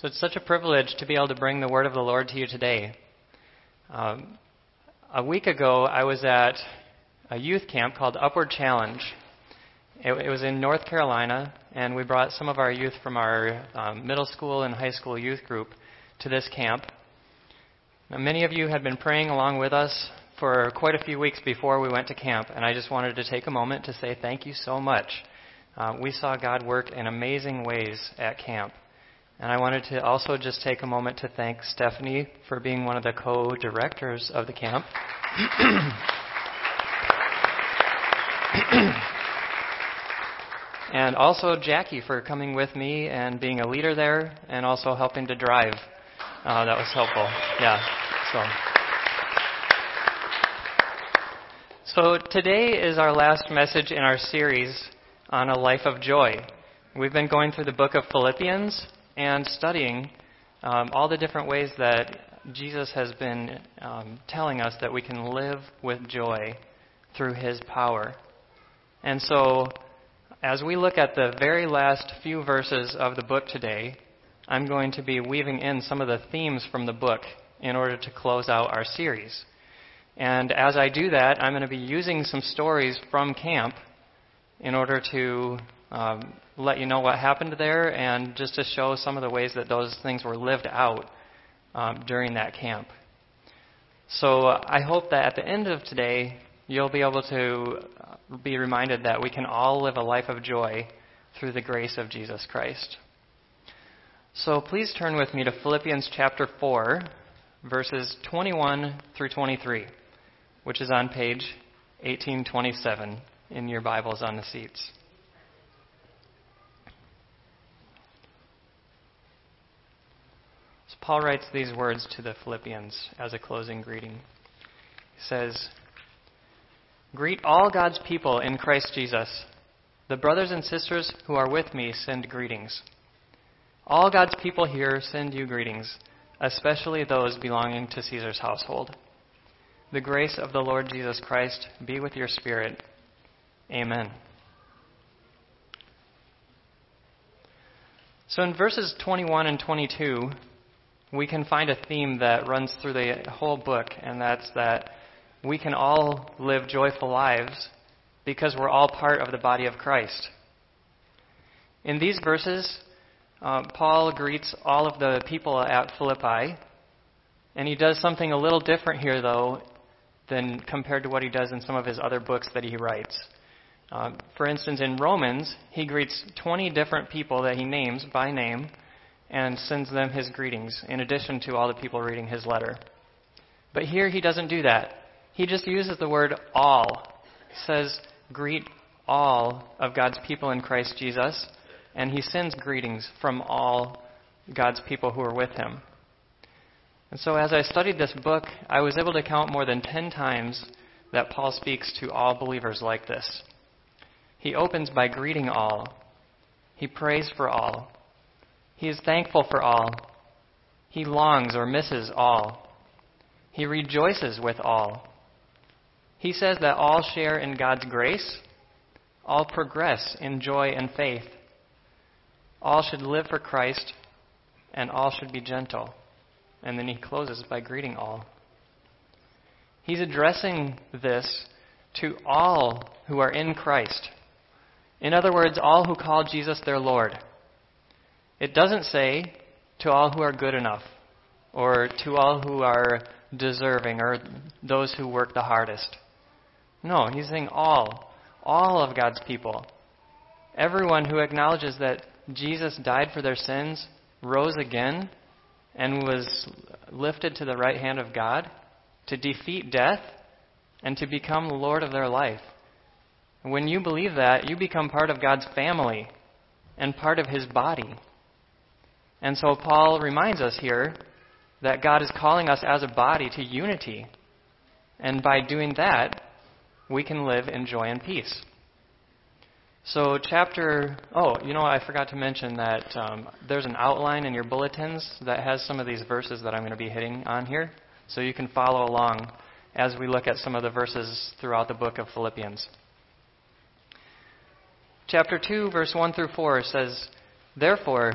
So it's such a privilege to be able to bring the word of the Lord to you today. Um, a week ago, I was at a youth camp called Upward Challenge. It, it, was in North Carolina, and we brought some of our youth from our um, middle school and high school youth group to this camp. Now, many of you had been praying along with us for quite a few weeks before we went to camp, and I just wanted to take a moment to say thank you so much. Uh, we saw God work in amazing ways at camp. And I wanted to also just take a moment to thank Stephanie for being one of the co directors of the camp. and also Jackie for coming with me and being a leader there and also helping to drive. Uh, that was helpful. Yeah. So. So today is our last message in our series on a life of joy. We've been going through the book of Philippians and studying um, all the different ways that Jesus has been um, telling us that we can live with joy through his power. And so, as we look at the very last few verses of the book today, I'm going to be weaving in some of the themes from the book in order to close out our series. And as I do that, I'm going to be using some stories from camp in order to um, let you know what happened there and just to show some of the ways that those things were lived out um, during that camp. So I hope that at the end of today, you'll be able to uh, be reminded that we can all live a life of joy through the grace of Jesus Christ. So please turn with me to Philippians chapter 4, verses 21 through 23, which is on page 1827 in your Bibles on the seats. Paul writes these words to the Philippians as a closing greeting. He says, Greet all God's people in Christ Jesus. The brothers and sisters who are with me send greetings. All God's people here send you greetings, especially those belonging to Caesar's household. The grace of the Lord Jesus Christ be with your spirit. Amen. So in verses 21 and 22, we can find a theme that runs through the whole book, and that's that we can all live joyful lives because we're all part of the body of Christ. In these verses, uh, Paul greets all of the people at Philippi, and he does something a little different here, though, than compared to what he does in some of his other books that he writes. Uh, for instance, in Romans, he greets 20 different people that he names by name and sends them his greetings, in addition to all the people reading his letter. But here he doesn't do that. He just uses the word all. Says, Greet all of God's people in Christ Jesus, and he sends greetings from all God's people who are with him. And so as I studied this book, I was able to count more than 10 times that Paul speaks to all believers like this. He opens by greeting all. He prays for all. He is thankful for all. He longs or misses all. He rejoices with all. He says that all share in God's grace, all progress in joy and faith. All should live for Christ, and all should be gentle. And then he closes by greeting all. He's addressing this to all who are in Christ. In other words, all who call Jesus their Lord. It doesn't say to all who are good enough, or to all who are deserving, or those who work the hardest. No, he's saying all. All of God's people. Everyone who acknowledges that Jesus died for their sins, rose again, and was lifted to the right hand of God to defeat death and to become Lord of their life. When you believe that, you become part of God's family and part of His body. And so Paul reminds us here that God is calling us as a body to unity. And by doing that, we can live in joy and peace. So, chapter. Oh, you know, I forgot to mention that um, there's an outline in your bulletins that has some of these verses that I'm going to be hitting on here. So you can follow along as we look at some of the verses throughout the book of Philippians. Chapter 2, verse 1 through 4 says, Therefore,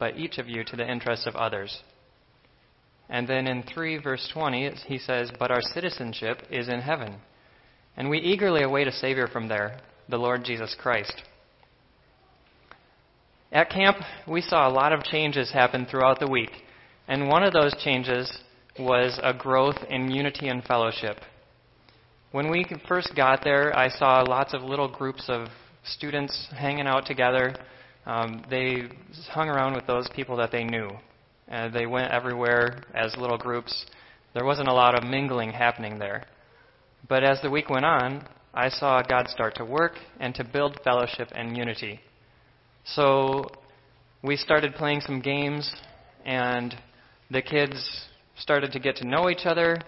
but each of you to the interests of others. And then in 3 verse 20, he says, But our citizenship is in heaven, and we eagerly await a Savior from there, the Lord Jesus Christ. At camp, we saw a lot of changes happen throughout the week, and one of those changes was a growth in unity and fellowship. When we first got there, I saw lots of little groups of students hanging out together. Um, they hung around with those people that they knew. Uh, they went everywhere as little groups. There wasn't a lot of mingling happening there. But as the week went on, I saw God start to work and to build fellowship and unity. So we started playing some games, and the kids started to get to know each other.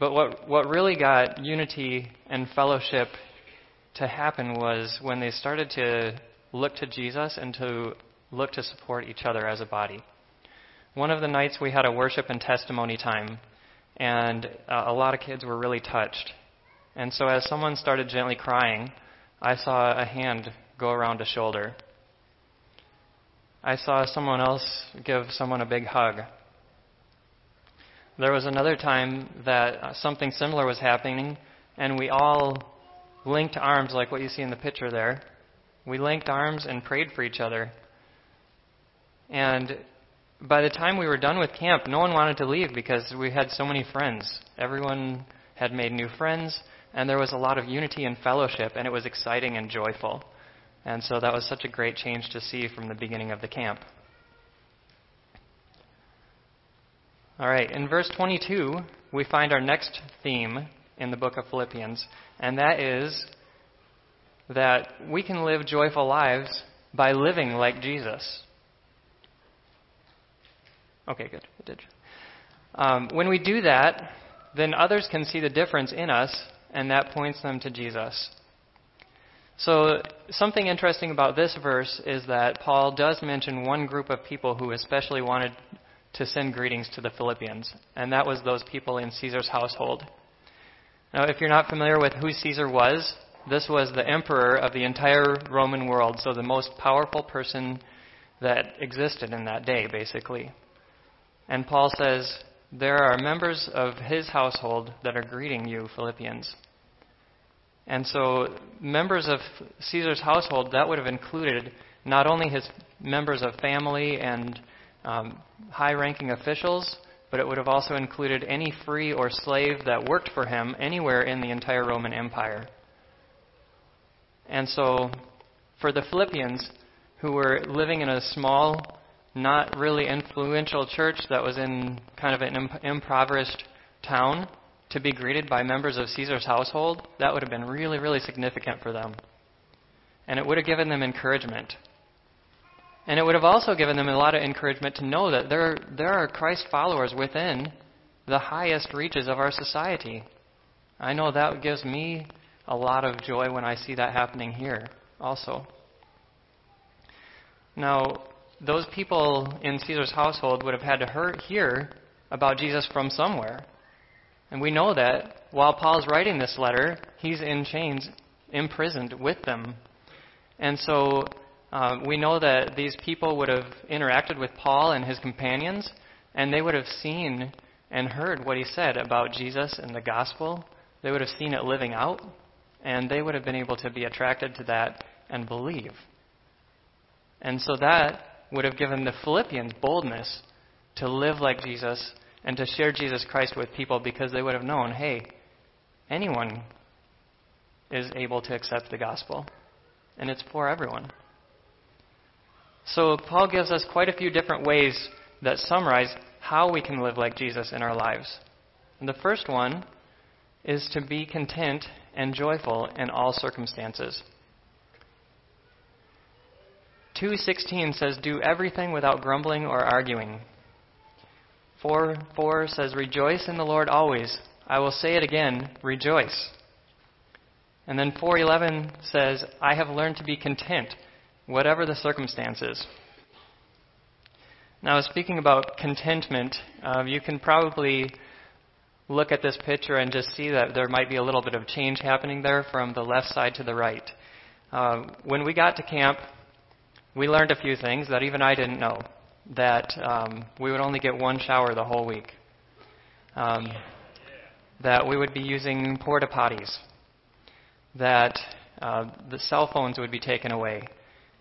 But what, what really got unity and fellowship to happen was when they started to look to Jesus and to look to support each other as a body. One of the nights we had a worship and testimony time, and uh, a lot of kids were really touched. And so as someone started gently crying, I saw a hand go around a shoulder. I saw someone else give someone a big hug. There was another time that uh, something similar was happening, and we all linked arms, like what you see in the picture there. We linked arms and prayed for each other. And by the time we were done with camp, no one wanted to leave because we had so many friends. Everyone had made new friends, and there was a lot of unity and fellowship, and it was exciting and joyful. And so that was such a great change to see from the beginning of the camp. All right, in verse 22, we find our next theme in the book of Philippians, and that is that we can live joyful lives by living like Jesus. Okay, good. It did. Um, when we do that, then others can see the difference in us, and that points them to Jesus. So, something interesting about this verse is that Paul does mention one group of people who especially wanted to send greetings to the Philippians, and that was those people in Caesar's household. Now, if you're not familiar with who Caesar was, this was the emperor of the entire Roman world, so the most powerful person that existed in that day, basically. And Paul says, There are members of his household that are greeting you, Philippians. And so, members of Caesar's household, that would have included not only his members of family and um, high ranking officials, but it would have also included any free or slave that worked for him anywhere in the entire Roman Empire. And so, for the Philippians, who were living in a small, not really influential church that was in kind of an impoverished town, to be greeted by members of Caesar's household, that would have been really, really significant for them. And it would have given them encouragement. And it would have also given them a lot of encouragement to know that there, there are Christ followers within the highest reaches of our society. I know that gives me a lot of joy when I see that happening here also. Now, those people in Caesar's household would have had to hear about Jesus from somewhere. And we know that while Paul's writing this letter, he's in chains, imprisoned with them. And so um, we know that these people would have interacted with Paul and his companions, and they would have seen and heard what he said about Jesus and the gospel. They would have seen it living out, and they would have been able to be attracted to that and believe. And so that would have given the Philippians boldness to live like Jesus and to share Jesus Christ with people because they would have known hey, anyone is able to accept the gospel, and it's for everyone. So, Paul gives us quite a few different ways that summarize how we can live like Jesus in our lives. And the first one is to be content and joyful in all circumstances. 2:16 says do everything without grumbling or arguing. 4 4 says rejoice in the Lord always. I will say it again, rejoice. And then 411 says, I have learned to be content, whatever the circumstances. Now, speaking about contentment, uh, you can probably look at this picture and just see that there might be a little bit of change happening there from the left side to the right. Uh, when we got to camp, we learned a few things that even I didn't know. That um, we would only get one shower the whole week. Um, that we would be using porta potties, that uh, the cell phones would be taken away,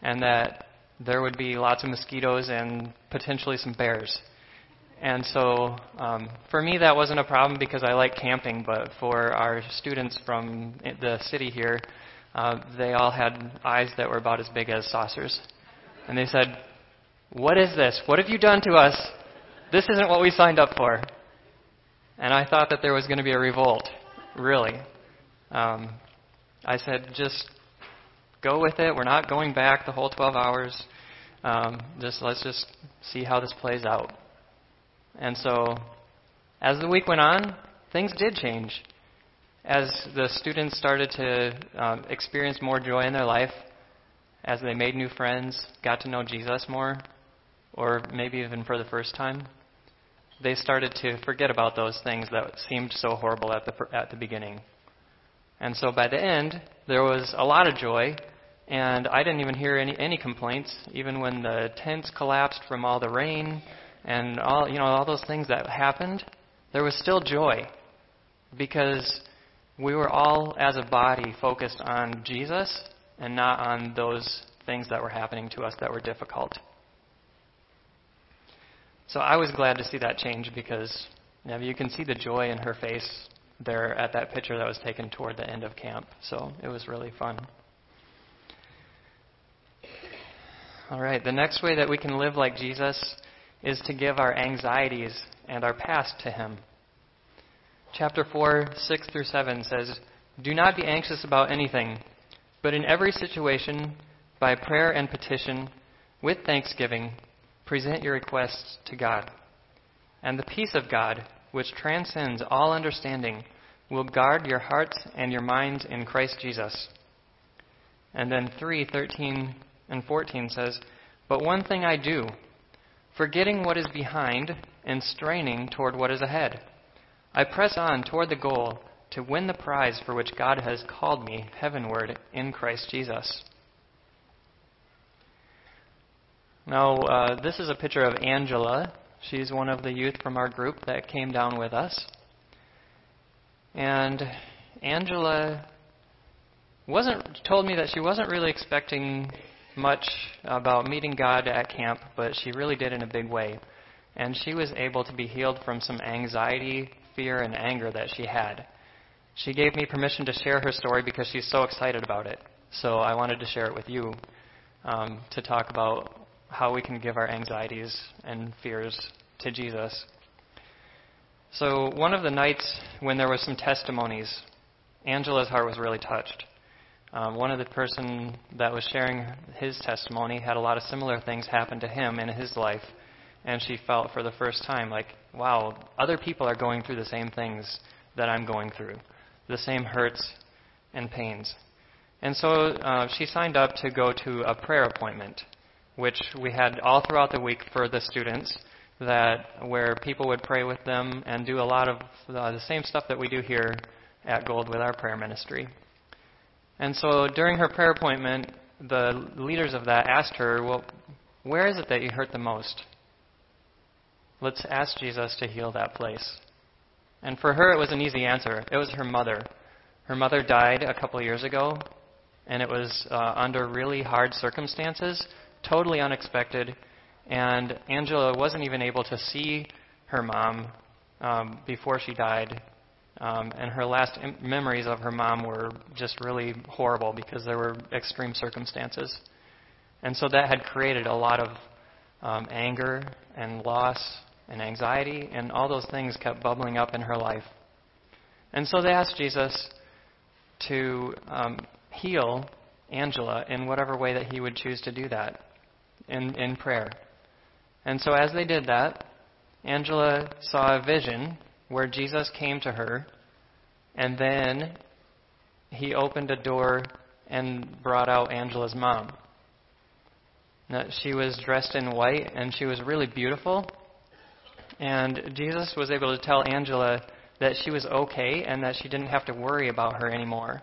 and that there would be lots of mosquitoes and potentially some bears. And so, um, for me, that wasn't a problem because I like camping. But for our students from the city here, uh, they all had eyes that were about as big as saucers, and they said, "What is this? What have you done to us? This isn't what we signed up for." And I thought that there was going to be a revolt, really. Um, I said, just go with it. We're not going back the whole 12 hours. Um, just let's just see how this plays out. And so, as the week went on, things did change. As the students started to um, experience more joy in their life, as they made new friends, got to know Jesus more, or maybe even for the first time, they started to forget about those things that seemed so horrible at the, at the beginning. And so by the end, there was a lot of joy, and I didn't even hear any, any complaints, even when the tents collapsed from all the rain and all, you know, all those things that happened. There was still joy because we were all, as a body, focused on Jesus and not on those things that were happening to us that were difficult. So I was glad to see that change because you, know, you can see the joy in her face there at that picture that was taken toward the end of camp. So it was really fun. All right, the next way that we can live like Jesus is to give our anxieties and our past to Him. Chapter 4, 6 through 7 says, Do not be anxious about anything, but in every situation, by prayer and petition, with thanksgiving, present your requests to God. And the peace of God, which transcends all understanding, will guard your hearts and your minds in Christ Jesus. And then 3:13 and 14 says, "But one thing I do, forgetting what is behind and straining toward what is ahead, I press on toward the goal to win the prize for which God has called me heavenward in Christ Jesus." Now, uh, this is a picture of Angela. She's one of the youth from our group that came down with us. And Angela wasn't told me that she wasn't really expecting much about meeting God at camp, but she really did in a big way. And she was able to be healed from some anxiety, fear, and anger that she had. She gave me permission to share her story because she's so excited about it. So I wanted to share it with you um, to talk about how we can give our anxieties and fears to Jesus. So, one of the nights when there was some testimonies, Angela's heart was really touched. Um, one of the person that was sharing his testimony had a lot of similar things happen to him in his life, and she felt for the first time like, wow, other people are going through the same things that I'm going through, the same hurts and pains. And so uh, she signed up to go to a prayer appointment which we had all throughout the week for the students that where people would pray with them and do a lot of uh, the same stuff that we do here at Gold with our prayer ministry. And so during her prayer appointment, the leaders of that asked her, "Well, where is it that you hurt the most? Let's ask Jesus to heal that place." And for her, it was an easy answer. It was her mother. Her mother died a couple years ago, and it was uh, under really hard circumstances totally unexpected. And Angela wasn't even able to see her mom um, before she died. Um, and her last Im- memories of her mom were just really horrible because there were extreme circumstances. And so that had created a lot of um, anger and loss and anxiety, and all those things kept bubbling up in her life. And so they asked Jesus to um, heal Angela in whatever way that he would choose to do that. in, in prayer. And so as they did that, Angela saw a vision where Jesus came to her, and then he opened a door and brought out Angela's mom. Now, she was dressed in white, and she was really beautiful. And Jesus was able to tell Angela that she was okay and that she didn't have to worry about her anymore.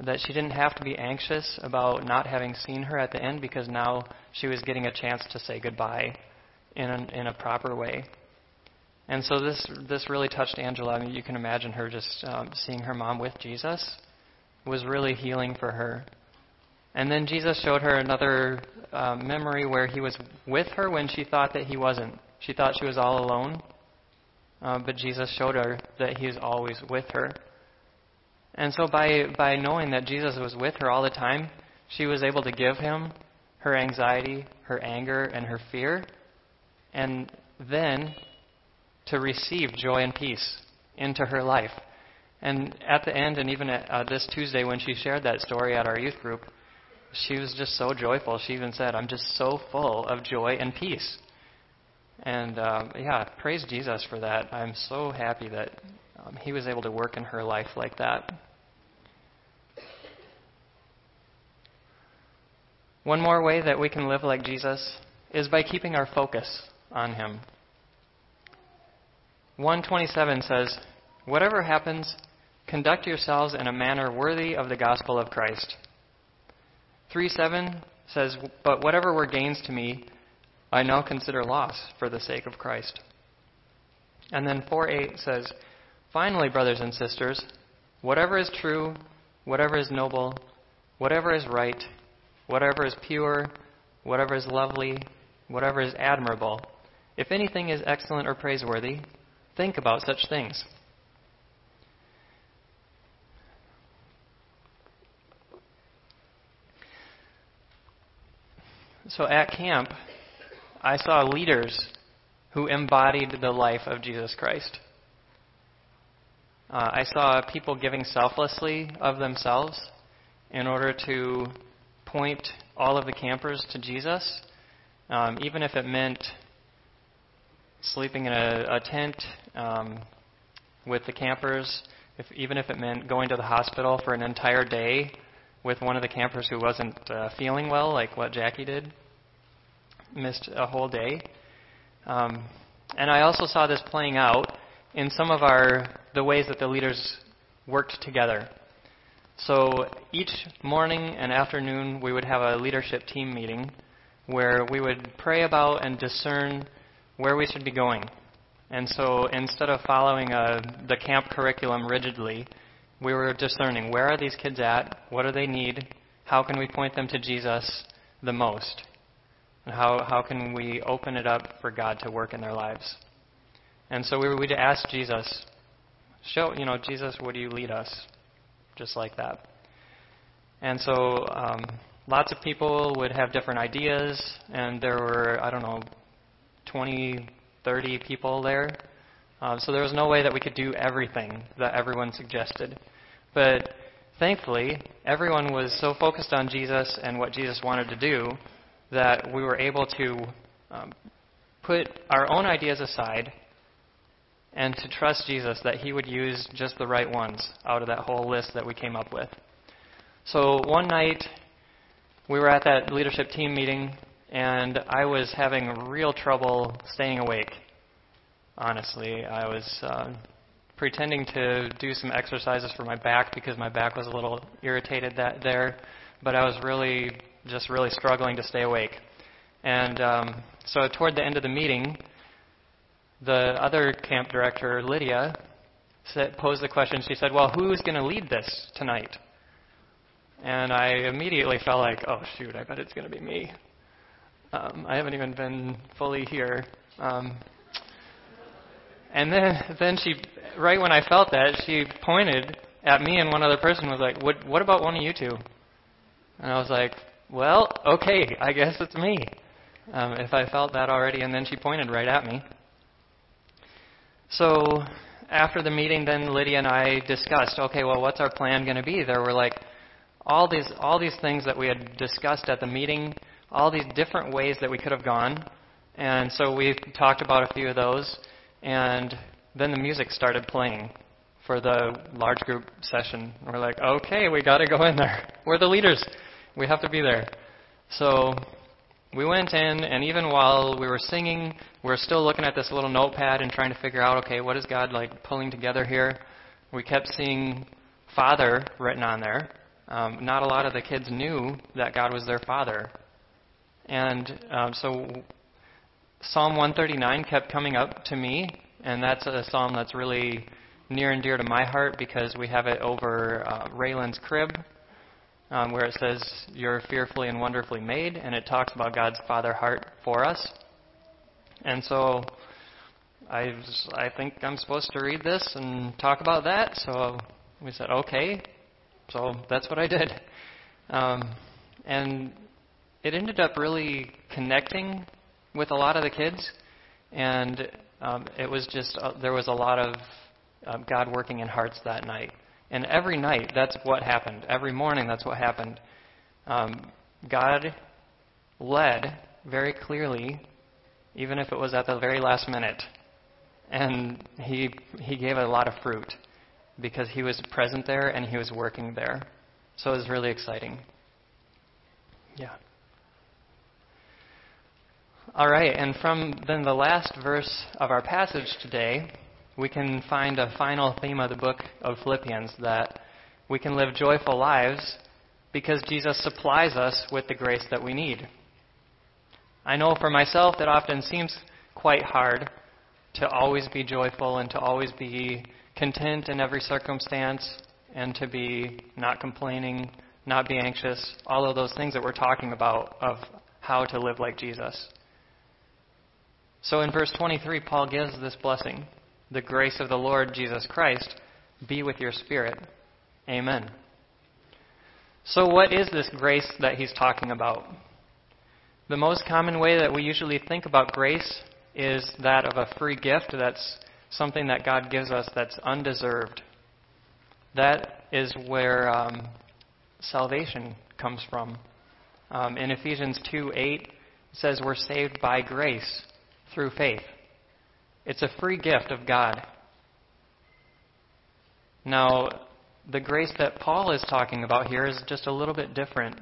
That she didn't have to be anxious about not having seen her at the end because now she was getting a chance to say goodbye in a, in a proper way. And so this this really touched Angela. I mean, you can imagine her just um, seeing her mom with Jesus was really healing for her. And then Jesus showed her another uh, memory where he was with her when she thought that he wasn't. She thought she was all alone. Uh, but Jesus showed her that he was always with her. And so by, by knowing that Jesus was with her all the time, she was able to give him her anxiety, her anger, and her fear, and then to receive joy and peace into her life. And at the end, and even at, uh, this Tuesday when she shared that story at our youth group, she was just so joyful. She even said, I'm just so full of joy and peace. And uh, yeah, praise Jesus for that. I'm so happy that um, He was able to work in her life like that. One more way that we can live like Jesus is by keeping our focus on Him. 127 says, Whatever happens, conduct yourselves in a manner worthy of the gospel of Christ. 3 7 says, But whatever were gains to me, I now consider loss for the sake of Christ. And then 48 says, Finally, brothers and sisters, whatever is true, whatever is noble, whatever is right, whatever is pure, whatever is lovely, whatever is admirable, if anything is excellent or praiseworthy, think about such things. So at camp, I saw leaders who embodied the life of Jesus Christ. Uh, I saw people giving selflessly of themselves in order to point all of the campers to Jesus, um, even if it meant sleeping in a, a tent um, with the campers, if, even if it meant going to the hospital for an entire day with one of the campers who wasn't uh, feeling well, like what Jackie did missed a whole day. Um, and I also saw this playing out in some of our the ways that the leaders worked together. So each morning and afternoon we would have a leadership team meeting where we would pray about and discern where we should be going. And so instead of following uh, the camp curriculum rigidly, we were discerning where are these kids at? What do they need? How can we point them to Jesus the most? And how, how can we open it up for God to work in their lives? And so we would ask Jesus, show, you know, Jesus, would you lead us? Just like that. And so um, lots of people would have different ideas, and there were, I don't know, 20, 30 people there. Um, so there was no way that we could do everything that everyone suggested. But thankfully, everyone was so focused on Jesus and what Jesus wanted to do that we were able to um, put our own ideas aside and to trust Jesus that He would use just the right ones out of that whole list that we came up with. So one night, we were at that leadership team meeting, and I was having real trouble staying awake. Honestly, I was uh, pretending to do some exercises for my back because my back was a little irritated that there, but I was really just really struggling to stay awake. And um, so toward the end of the meeting, the other camp director, Lydia, said, posed the question. She said, Well, who's going to lead this tonight? And I immediately felt like, oh, shoot, I bet it's going to be me. Um, I haven't even been fully here. Um, and then, then she, right when I felt that, she pointed at me and one other person was like, what, what about one of you two? And I was like, well, okay, I guess it's me. Um, if I felt that already, and then she pointed right at me. So after the meeting, then Lydia and I discussed, okay, well, what's our plan going to be? There were like all these all these things that we had discussed at the meeting, all these different ways that we could have gone. And so we talked about a few of those. And then the music started playing for the large group session. We're like, okay, we got to go in there. We're the leaders. We have to be there. So we went in, and even while we were singing, we were still looking at this little notepad and trying to figure out, okay, what is God like pulling together here? We kept seeing Father written on there. Um, not a lot of the kids knew that God was their Father. And um, so Psalm 139 kept coming up to me, and that's a psalm that's really near and dear to my heart because we have it over uh, Raylan's crib, um, where it says, You're fearfully and wonderfully made, and it talks about God's Father heart for us. And so I, was, I think I'm supposed to read this and talk about that, so we said, Okay. So that's what I did. Um, and it ended up really connecting with a lot of the kids, and um, it was just, uh, there was a lot of um, God working in hearts that night. And every night, that's what happened. Every morning, that's what happened. Um, God led very clearly, even if it was at the very last minute. And he, he gave a lot of fruit because he was present there and he was working there. So it was really exciting. Yeah. All right, and from then the last verse of our passage today, we can find a final theme of the book of Philippians that we can live joyful lives because Jesus supplies us with the grace that we need. I know for myself it often seems quite hard to always be joyful and to always be content in every circumstance and to be not complaining, not be anxious, all of those things that we're talking about of how to live like Jesus. So in verse 23, Paul gives this blessing the grace of the Lord Jesus Christ be with your spirit. Amen. So, what is this grace that he's talking about? The most common way that we usually think about grace is that of a free gift that's something that God gives us that's undeserved. That is where um, salvation comes from. Um, in Ephesians 2 8, it says we're saved by grace through faith. It's a free gift of God. Now, the grace that Paul is talking about here is just a little bit different.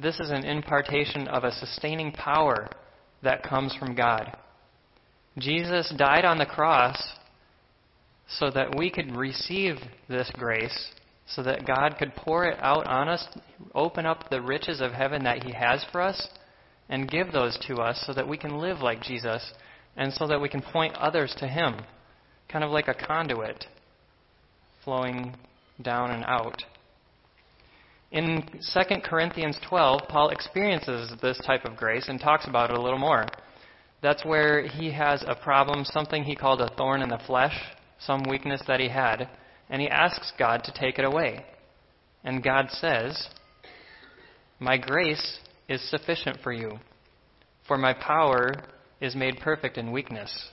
This is an impartation of a sustaining power that comes from God. Jesus died on the cross so that we could receive this grace, so that God could pour it out on us, open up the riches of heaven that He has for us, and give those to us so that we can live like Jesus and so that we can point others to Him, kind of like a conduit flowing down and out. In 2 Corinthians 12, Paul experiences this type of grace and talks about it a little more. That's where he has a problem, something he called a thorn in the flesh, some weakness that he had, and he asks God to take it away. And God says, My grace is sufficient for you, for my power is made perfect in weakness.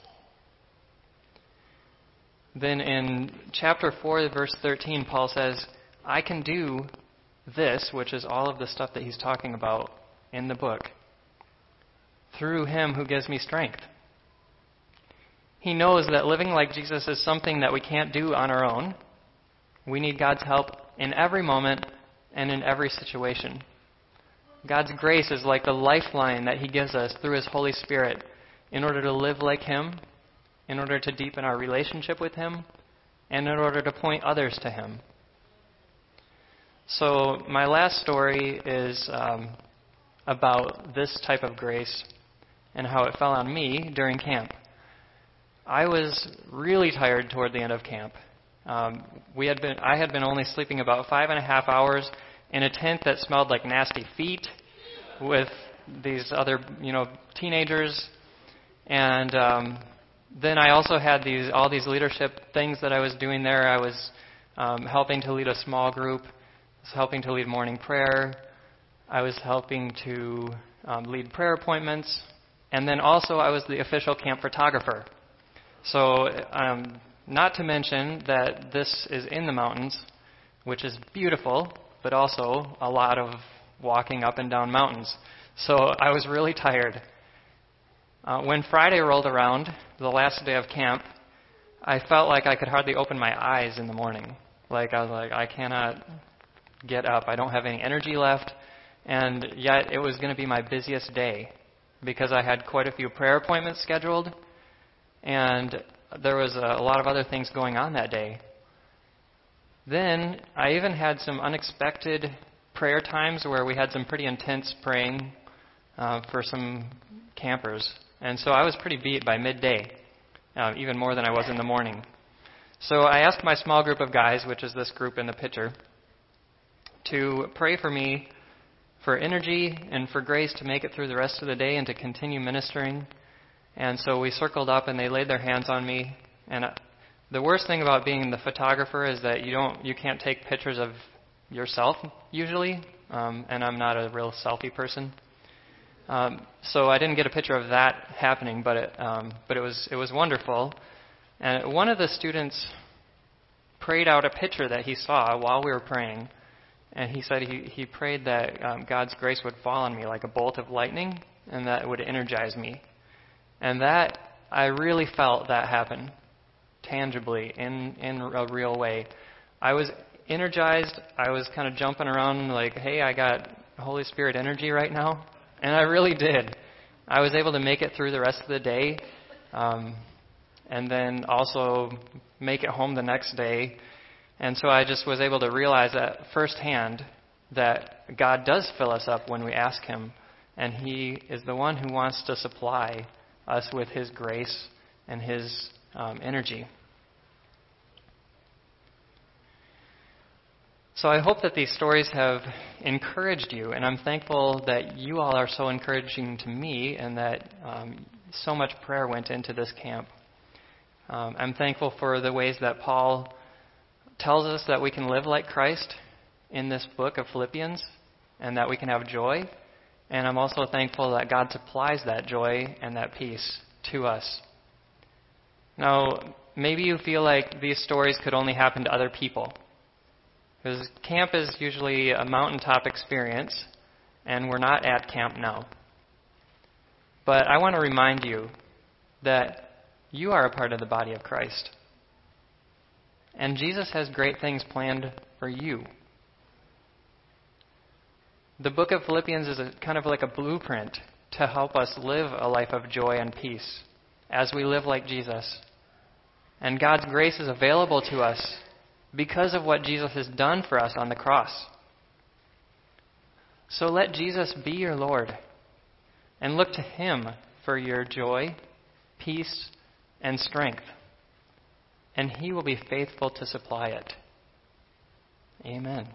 Then in chapter 4, verse 13, Paul says, I can do this, which is all of the stuff that he's talking about in the book, through him who gives me strength. He knows that living like Jesus is something that we can't do on our own. We need God's help in every moment and in every situation. God's grace is like the lifeline that He gives us through His Holy Spirit in order to live like Him, in order to deepen our relationship with Him, and in order to point others to Him. So, my last story is um, about this type of grace and how it fell on me during camp. I was really tired toward the end of camp. Um, we had been, I had been only sleeping about five and a half hours in a tent that smelled like nasty feet, with these other, you know, teenagers and um, then I also had these all these leadership things that I was doing there. I was um, helping to lead a small group. I was helping to lead morning prayer. I was helping to um, lead prayer appointments, and then also I was the official camp photographer. So, um, not to mention that this is in the mountains, which is beautiful, but also a lot of walking up and down mountains. So I was really tired. Uh, when Friday rolled around, the last day of camp, I felt like I could hardly open my eyes in the morning. Like I was like, I cannot get up. I don't have any energy left. And yet it was going to be my busiest day because I had quite a few prayer appointments scheduled. And there was a, a lot of other things going on that day. Then I even had some unexpected prayer times where we had some pretty intense praying uh, for some campers. And so I was pretty beat by midday, uh, even more than I was in the morning. So I asked my small group of guys, which is this group in the picture, to pray for me for energy and for grace to make it through the rest of the day and to continue ministering. And so we circled up and they laid their hands on me. And the worst thing about being the photographer is that you don't, you can't take pictures of yourself usually. Um, and I'm not a real selfie person. Um, so I didn't get a picture of that happening, but it, um, but it was it was wonderful. And one of the students prayed out a picture that he saw while we were praying, and he said he he prayed that um, God's grace would fall on me like a bolt of lightning, and that it would energize me. And that I really felt that happen tangibly in in a real way. I was energized. I was kind of jumping around like, hey, I got Holy Spirit energy right now. And I really did. I was able to make it through the rest of the day, um, and then also make it home the next day. And so I just was able to realize that firsthand that God does fill us up when we ask Him, and He is the one who wants to supply us with His grace and His um, energy. So I hope that these stories have encouraged you, and I'm thankful that you all are so encouraging to me and that um, so much prayer went into this camp. Um, I'm thankful for the ways that Paul tells us that we can live like Christ in this book of Philippians and that we can have joy. And I'm also thankful that God supplies that joy and that peace to us. Now, maybe you feel like these stories could only happen to other people. Because camp is usually a mountaintop experience, and we're not at camp now. But I want to remind you that you are a part of the body of Christ. And Jesus has great things planned for you. The book of Philippians is a, kind of like a blueprint to help us live a life of joy and peace as we live like Jesus. And God's grace is available to us because of what Jesus has done for us on the cross. So let Jesus be your Lord and look to Him for your joy, peace, and strength. And He will be faithful to supply it. Amen.